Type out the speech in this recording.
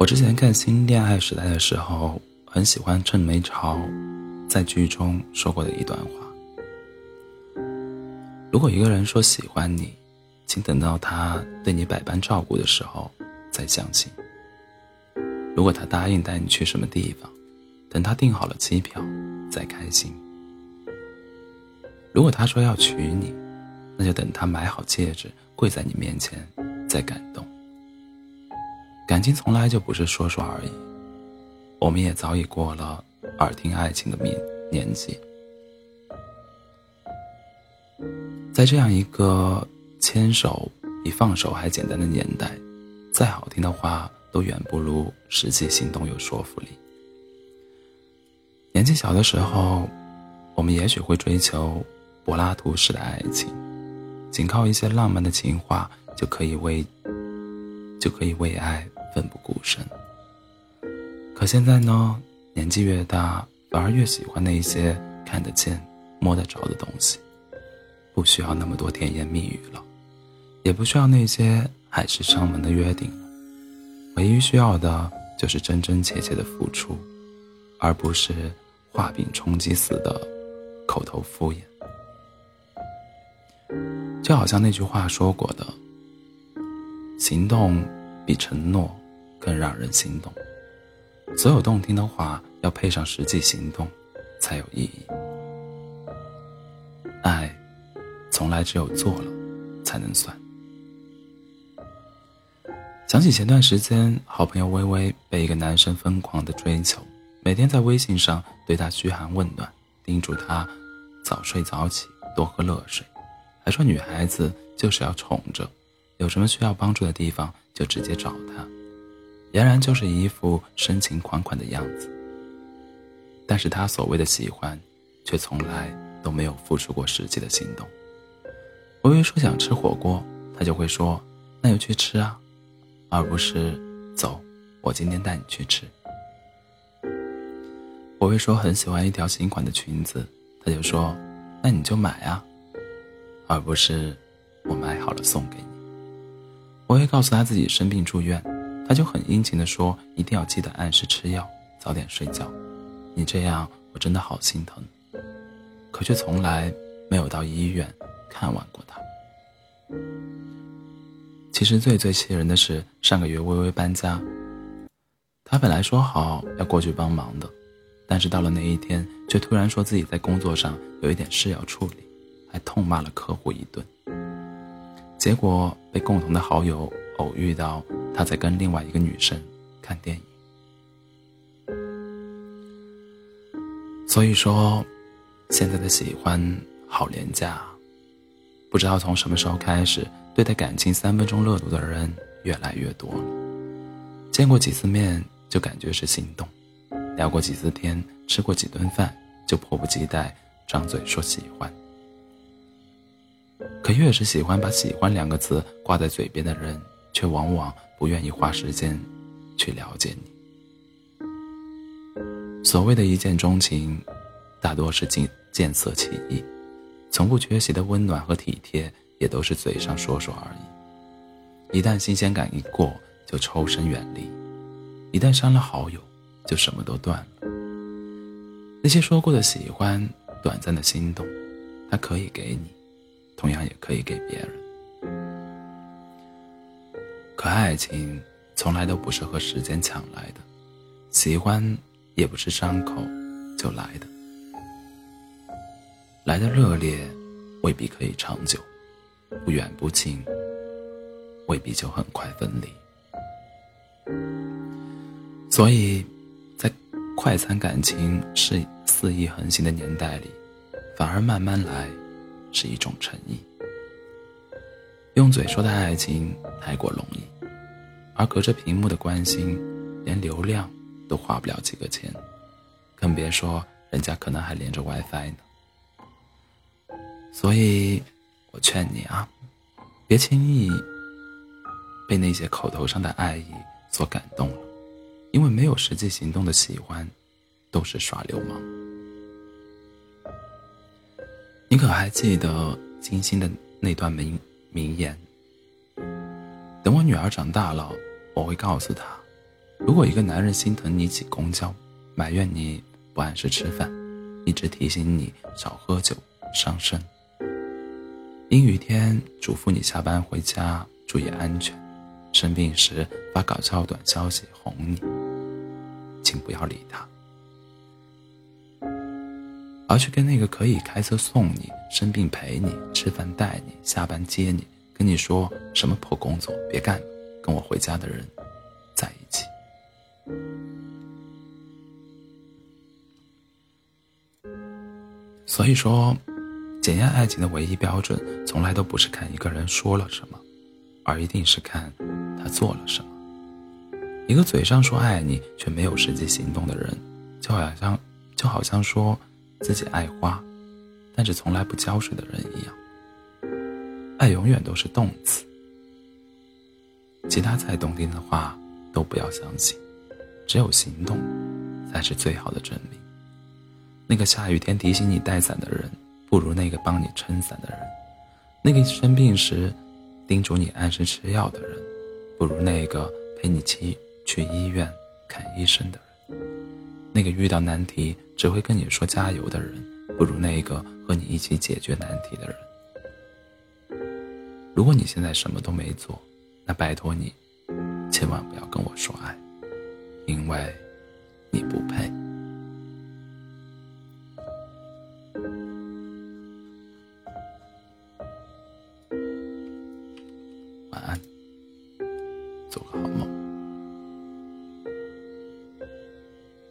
我之前看《新恋爱时代》的时候，很喜欢郑梅潮在剧中说过的一段话：如果一个人说喜欢你，请等到他对你百般照顾的时候再相信；如果他答应带你去什么地方，等他订好了机票再开心；如果他说要娶你，那就等他买好戒指跪在你面前再感动。感情从来就不是说说而已，我们也早已过了耳听爱情的年年纪。在这样一个牵手比放手还简单的年代，再好听的话都远不如实际行动有说服力。年纪小的时候，我们也许会追求柏拉图式的爱情，仅靠一些浪漫的情话就可以为就可以为爱。奋不顾身。可现在呢，年纪越大，反而越喜欢那些看得见、摸得着的东西，不需要那么多甜言蜜语了，也不需要那些海誓山盟的约定了，唯一需要的就是真真切切的付出，而不是画饼充饥似的口头敷衍。就好像那句话说过的：“行动比承诺。”更让人心动。所有动听的话要配上实际行动，才有意义。爱，从来只有做了，才能算。想起前段时间，好朋友微微被一个男生疯狂的追求，每天在微信上对他嘘寒问暖，叮嘱他早睡早起，多喝热水，还说女孩子就是要宠着，有什么需要帮助的地方就直接找他。俨然就是一副深情款款的样子，但是他所谓的喜欢，却从来都没有付出过实际的行动。微微说想吃火锅，他就会说那就去吃啊，而不是走，我今天带你去吃。我会说很喜欢一条新款的裙子，他就说那你就买啊，而不是我买好了送给你。我会告诉他自己生病住院。他就很殷勤地说：“一定要记得按时吃药，早点睡觉。你这样，我真的好心疼。”可却从来没有到医院看望过他。其实最最气人的是，上个月微微搬家，他本来说好要过去帮忙的，但是到了那一天，却突然说自己在工作上有一点事要处理，还痛骂了客户一顿。结果被共同的好友偶遇到。他在跟另外一个女生看电影，所以说，现在的喜欢好廉价。不知道从什么时候开始，对待感情三分钟热度的人越来越多了。见过几次面就感觉是心动，聊过几次天，吃过几顿饭就迫不及待张嘴说喜欢。可越是喜欢把“喜欢”两个字挂在嘴边的人，却往往。不愿意花时间去了解你。所谓的一见钟情，大多是见见色起意，从不缺席的温暖和体贴，也都是嘴上说说而已。一旦新鲜感一过，就抽身远离；一旦删了好友，就什么都断了。那些说过的喜欢、短暂的心动，它可以给你，同样也可以给别人。可爱情从来都不是和时间抢来的，喜欢也不是张口就来的。来的热烈未必可以长久，不远不近未必就很快分离。所以，在快餐感情是肆意横行的年代里，反而慢慢来是一种诚意。用嘴说的爱情太过容易，而隔着屏幕的关心，连流量都花不了几个钱，更别说人家可能还连着 WiFi 呢。所以，我劝你啊，别轻易被那些口头上的爱意所感动了，因为没有实际行动的喜欢，都是耍流氓。你可还记得金星的那段名？名言。等我女儿长大了，我会告诉他，如果一个男人心疼你挤公交，埋怨你不按时吃饭，一直提醒你少喝酒伤身，阴雨天嘱咐你下班回家注意安全，生病时发搞笑短消息哄你，请不要理他，而去跟那个可以开车送你、生病陪你、吃饭带你、下班接你、跟你说什么破工作别干了，跟我回家的人在一起。所以说，检验爱情的唯一标准，从来都不是看一个人说了什么，而一定是看他做了什么。一个嘴上说爱你却没有实际行动的人，就好像就好像说自己爱花，但是从来不浇水的人一样。爱永远都是动词，其他再动听的话都不要相信，只有行动才是最好的证明。那个下雨天提醒你带伞的人，不如那个帮你撑伞的人；那个生病时叮嘱你按时吃药的人，不如那个陪你去去医院看医生的人；那个遇到难题只会跟你说加油的人，不如那个和你一起解决难题的人。如果你现在什么都没做，那拜托你千万不要跟我说爱，因为你不配。